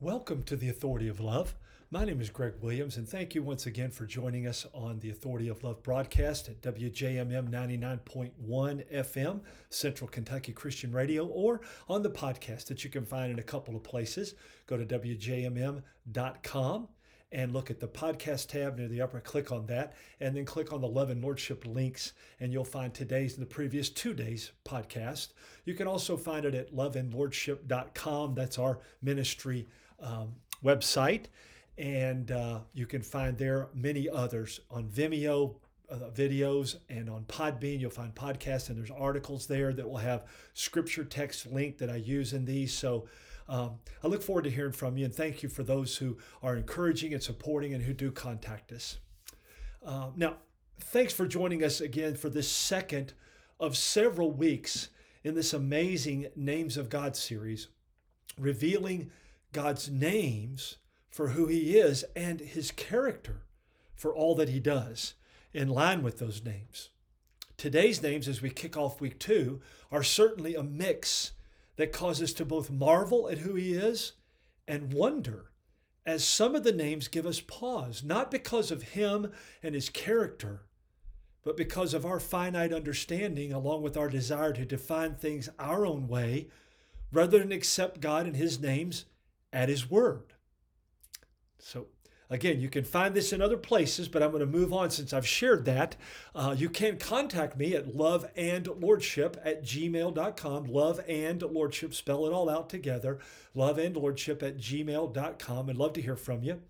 Welcome to the Authority of Love. My name is Greg Williams, and thank you once again for joining us on the Authority of Love broadcast at WJMM 99.1 FM, Central Kentucky Christian Radio, or on the podcast that you can find in a couple of places. Go to WJMM.com and look at the podcast tab near the upper. Click on that, and then click on the Love and Lordship links, and you'll find today's and the previous two days podcast. You can also find it at loveandlordship.com. That's our ministry um, website. And uh, you can find there many others on Vimeo, uh, videos and on Podbean. You'll find podcasts and there's articles there that will have scripture text link that I use in these. So um, I look forward to hearing from you and thank you for those who are encouraging and supporting and who do contact us. Uh, now, thanks for joining us again for this second of several weeks in this amazing Names of God series, revealing God's names for who He is and His character for all that He does in line with those names. Today's names, as we kick off week two, are certainly a mix that causes us to both marvel at who He is and wonder as some of the names give us pause, not because of Him and His character, but because of our finite understanding, along with our desire to define things our own way, rather than accept God and His names at His word. So, again, you can find this in other places, but I'm going to move on since I've shared that. Uh, you can contact me at loveandlordship at gmail.com. Love and lordship, spell it all out together. Loveandlordship at gmail.com. I'd love to hear from you.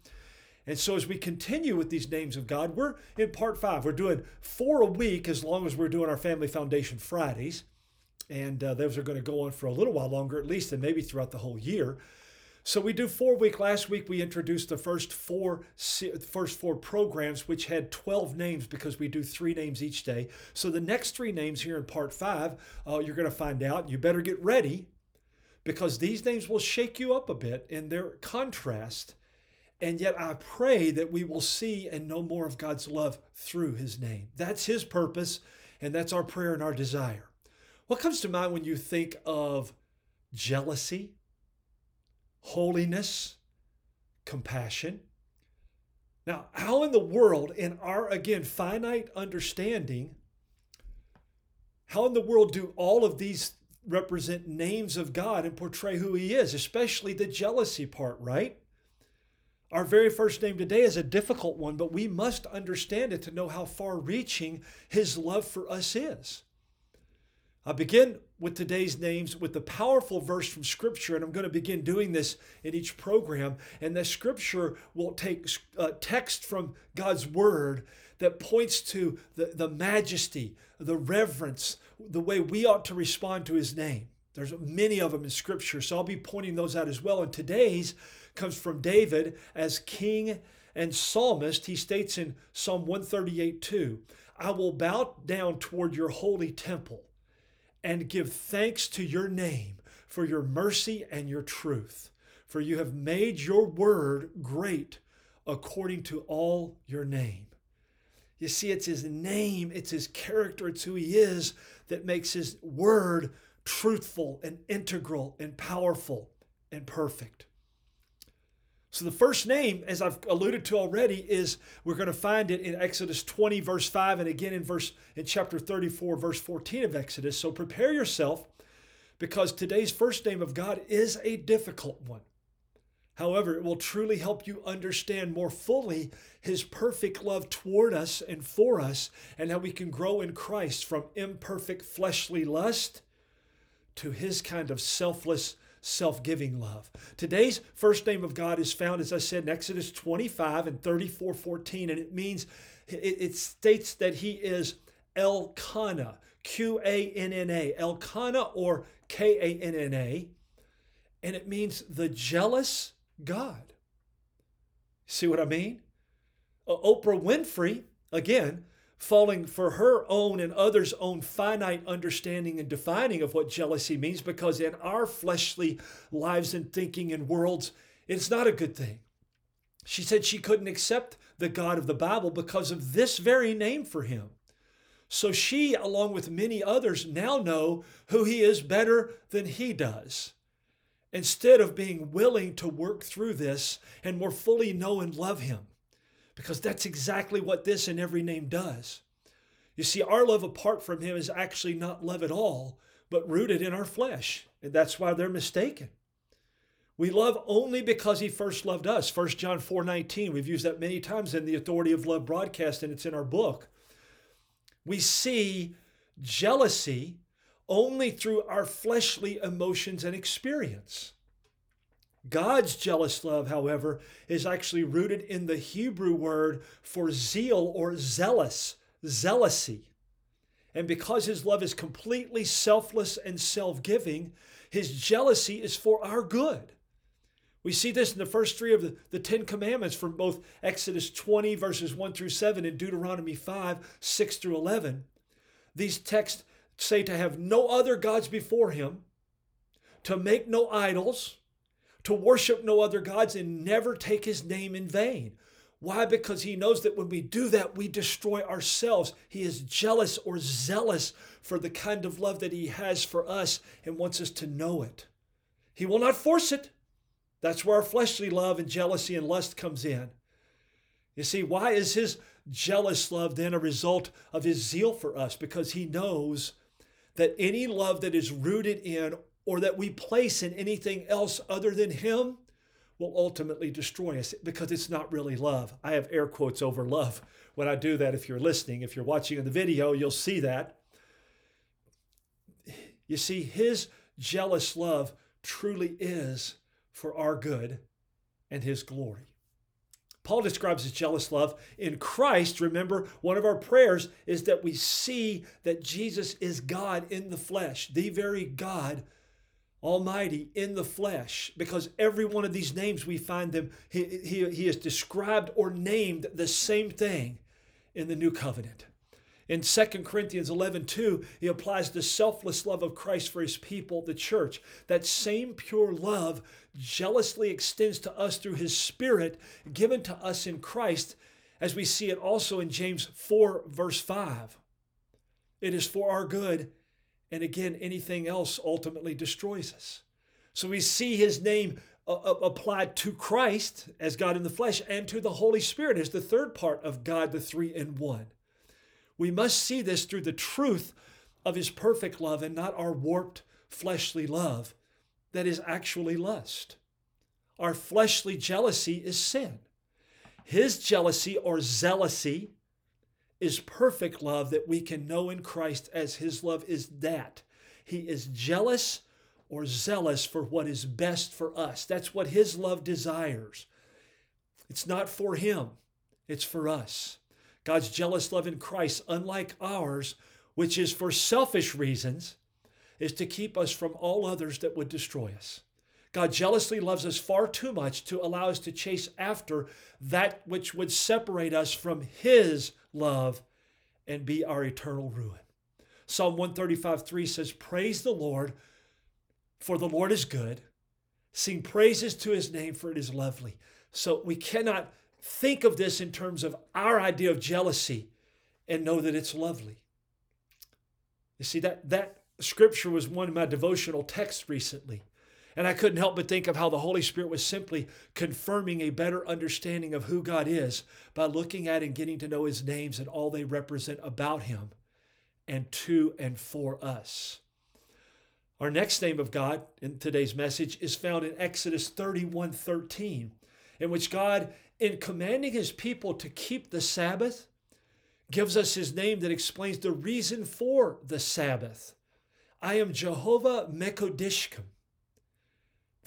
And so, as we continue with these names of God, we're in part five. We're doing four a week as long as we're doing our Family Foundation Fridays. And uh, those are going to go on for a little while longer, at least, and maybe throughout the whole year. So we do four week. Last week we introduced the first four first four programs, which had 12 names because we do three names each day. So the next three names here in part five, uh, you're going to find out. You better get ready because these names will shake you up a bit in their contrast. And yet I pray that we will see and know more of God's love through his name. That's his purpose, and that's our prayer and our desire. What comes to mind when you think of jealousy? Holiness, compassion. Now, how in the world, in our, again, finite understanding, how in the world do all of these represent names of God and portray who He is, especially the jealousy part, right? Our very first name today is a difficult one, but we must understand it to know how far reaching His love for us is. I begin with today's names with the powerful verse from Scripture, and I'm going to begin doing this in each program. And the Scripture will take uh, text from God's Word that points to the, the majesty, the reverence, the way we ought to respond to His name. There's many of them in Scripture, so I'll be pointing those out as well. And today's comes from David as king and psalmist. He states in Psalm 138 2, I will bow down toward your holy temple and give thanks to your name for your mercy and your truth. For you have made your word great according to all your name. You see, it's his name, it's his character, it's who he is that makes his word truthful and integral and powerful and perfect. So the first name, as I've alluded to already, is we're going to find it in Exodus 20, verse 5, and again in verse in chapter 34, verse 14 of Exodus. So prepare yourself because today's first name of God is a difficult one. However, it will truly help you understand more fully his perfect love toward us and for us, and how we can grow in Christ from imperfect fleshly lust to his kind of selfless self giving love. Today's first name of God is found, as I said, in Exodus 25 and 34 14, and it means, it, states that he is El Kanna, Q A N N A, El Kanna or K A N N A, and it means the jealous God. See what I mean? Oprah Winfrey, again, falling for her own and others' own finite understanding and defining of what jealousy means, because in our fleshly lives and thinking and worlds, it's not a good thing. She said she couldn't accept the God of the Bible because of this very name for him. So she, along with many others, now know who he is better than he does. instead of being willing to work through this and more fully know and love Him. Because that's exactly what this and every name does. You see, our love apart from Him is actually not love at all, but rooted in our flesh. And that's why they're mistaken. We love only because he first loved us. 1 John 4 19. We've used that many times in the Authority of Love broadcast, and it's in our book. We see jealousy only through our fleshly emotions and experience. God's jealous love, however, is actually rooted in the Hebrew word for zeal or zealous, zealousy. And because his love is completely selfless and self giving, his jealousy is for our good. We see this in the first three of the, the Ten Commandments from both Exodus 20, verses 1 through 7, and Deuteronomy 5, 6 through 11. These texts say to have no other gods before him, to make no idols, to worship no other gods, and never take his name in vain. Why? Because he knows that when we do that, we destroy ourselves. He is jealous or zealous for the kind of love that he has for us and wants us to know it. He will not force it. That's where our fleshly love and jealousy and lust comes in. You see, why is his jealous love then a result of his zeal for us? Because he knows that any love that is rooted in or that we place in anything else other than him will ultimately destroy us because it's not really love. I have air quotes over love when I do that. If you're listening, if you're watching in the video, you'll see that. You see, his jealous love truly is for our good and his glory. Paul describes his jealous love in Christ. Remember, one of our prayers is that we see that Jesus is God in the flesh, the very God Almighty in the flesh, because every one of these names we find them, he, he, he is described or named the same thing in the new covenant. In 2 Corinthians 11, 2, he applies the selfless love of Christ for his people, the church. That same pure love jealously extends to us through his Spirit given to us in Christ, as we see it also in James 4, verse 5. It is for our good, and again, anything else ultimately destroys us. So we see his name uh, uh, applied to Christ as God in the flesh and to the Holy Spirit as the third part of God, the three in one. We must see this through the truth of his perfect love and not our warped fleshly love that is actually lust. Our fleshly jealousy is sin. His jealousy or zealousy is perfect love that we can know in Christ as his love is that. He is jealous or zealous for what is best for us. That's what his love desires. It's not for him, it's for us. God's jealous love in Christ, unlike ours, which is for selfish reasons, is to keep us from all others that would destroy us. God jealously loves us far too much to allow us to chase after that which would separate us from His love and be our eternal ruin. Psalm 135 3 says, Praise the Lord, for the Lord is good. Sing praises to His name, for it is lovely. So we cannot think of this in terms of our idea of jealousy and know that it's lovely. You see, that, that scripture was one of my devotional texts recently. And I couldn't help but think of how the Holy Spirit was simply confirming a better understanding of who God is by looking at and getting to know his names and all they represent about him and to and for us. Our next name of God in today's message is found in Exodus 31 13, in which God in commanding his people to keep the Sabbath, gives us his name that explains the reason for the Sabbath. I am Jehovah Mekodishkim,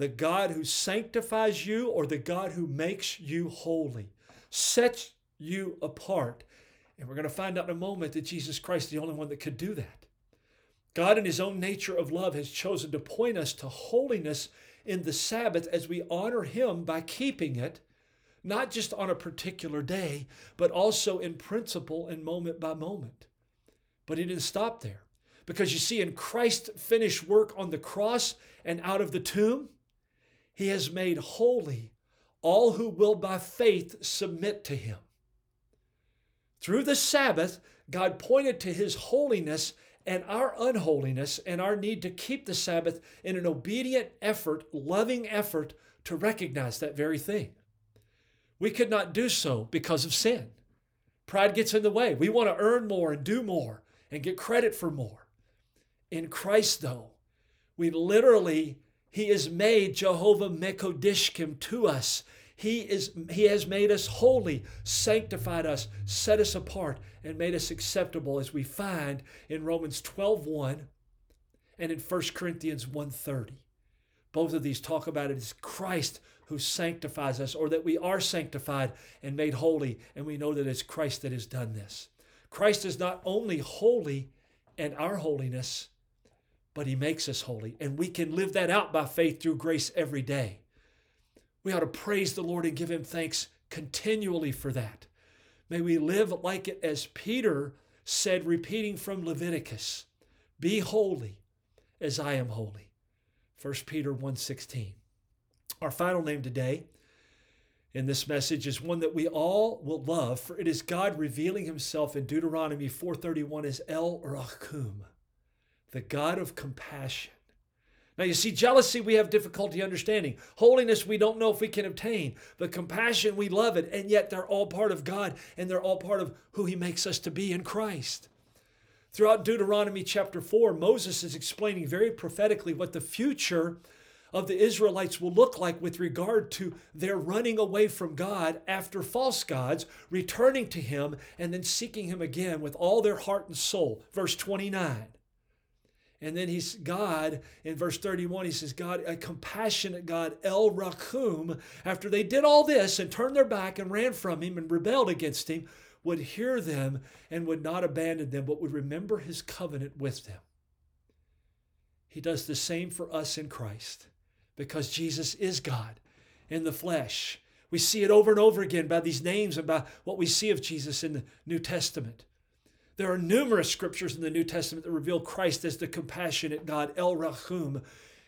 the God who sanctifies you or the God who makes you holy, sets you apart. And we're going to find out in a moment that Jesus Christ is the only one that could do that. God, in his own nature of love, has chosen to point us to holiness in the Sabbath as we honor him by keeping it not just on a particular day, but also in principle and moment by moment. But he didn't stop there. Because you see, in Christ's finished work on the cross and out of the tomb, he has made holy all who will by faith submit to him. Through the Sabbath, God pointed to his holiness and our unholiness and our need to keep the Sabbath in an obedient effort, loving effort to recognize that very thing. We could not do so because of sin. Pride gets in the way. We want to earn more and do more and get credit for more. In Christ, though, we literally, He is made Jehovah Mekodishkim to us. He, is, he has made us holy, sanctified us, set us apart, and made us acceptable as we find in Romans 12 1 and in 1 Corinthians 1.30. Both of these talk about it as Christ who sanctifies us, or that we are sanctified and made holy, and we know that it's Christ that has done this. Christ is not only holy and our holiness, but he makes us holy, and we can live that out by faith through grace every day. We ought to praise the Lord and give him thanks continually for that. May we live like it as Peter said, repeating from Leviticus Be holy as I am holy. 1 Peter 1:16. Our final name today in this message is one that we all will love, for it is God revealing himself in Deuteronomy 4:31 as El Rachum, the God of compassion. Now, you see, jealousy we have difficulty understanding. Holiness we don't know if we can obtain. But compassion we love it. And yet they're all part of God and they're all part of who He makes us to be in Christ. Throughout Deuteronomy chapter 4, Moses is explaining very prophetically what the future of the Israelites will look like with regard to their running away from God after false gods, returning to Him, and then seeking Him again with all their heart and soul. Verse 29. And then he's God in verse 31, he says, God, a compassionate God, El Rachum, after they did all this and turned their back and ran from him and rebelled against him, would hear them and would not abandon them, but would remember his covenant with them. He does the same for us in Christ because Jesus is God in the flesh. We see it over and over again by these names and by what we see of Jesus in the New Testament. There are numerous scriptures in the New Testament that reveal Christ as the compassionate God, El Rachum.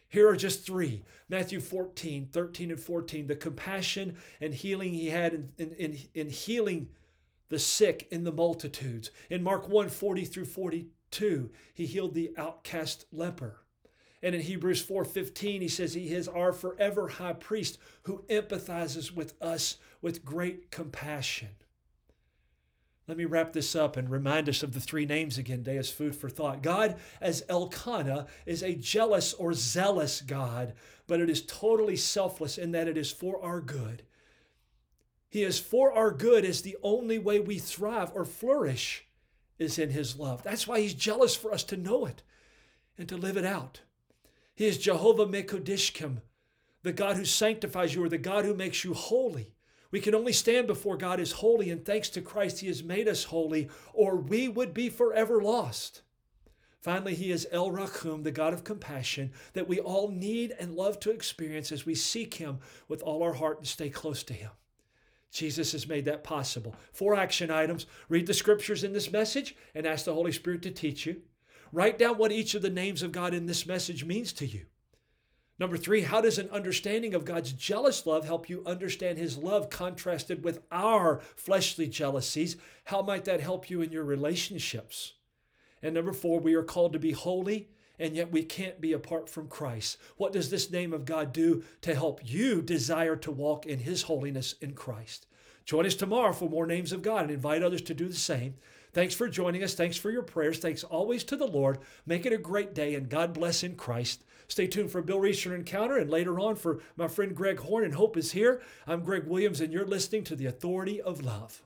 Here are just three Matthew 14, 13, and 14. The compassion and healing he had in, in, in, in healing the sick in the multitudes. In Mark 1, 40 through 42, he healed the outcast leper. And in Hebrews 4:15 he says he is our forever high priest who empathizes with us with great compassion. Let me wrap this up and remind us of the three names again day as food for thought. God, as El Kanna, is a jealous or zealous God, but it is totally selfless in that it is for our good. He is for our good as the only way we thrive or flourish is in His love. That's why He's jealous for us to know it and to live it out. He is Jehovah Mekodishkim, the God who sanctifies you or the God who makes you holy. We can only stand before God as holy, and thanks to Christ, He has made us holy, or we would be forever lost. Finally, He is El Rachum, the God of compassion, that we all need and love to experience as we seek Him with all our heart and stay close to Him. Jesus has made that possible. Four action items read the scriptures in this message and ask the Holy Spirit to teach you. Write down what each of the names of God in this message means to you. Number three, how does an understanding of God's jealous love help you understand His love contrasted with our fleshly jealousies? How might that help you in your relationships? And number four, we are called to be holy, and yet we can't be apart from Christ. What does this name of God do to help you desire to walk in His holiness in Christ? Join us tomorrow for more names of God and invite others to do the same. Thanks for joining us. Thanks for your prayers. Thanks always to the Lord. Make it a great day, and God bless in Christ. Stay tuned for Bill Reeser Encounter and later on for my friend Greg Horn and Hope is here. I'm Greg Williams, and you're listening to The Authority of Love.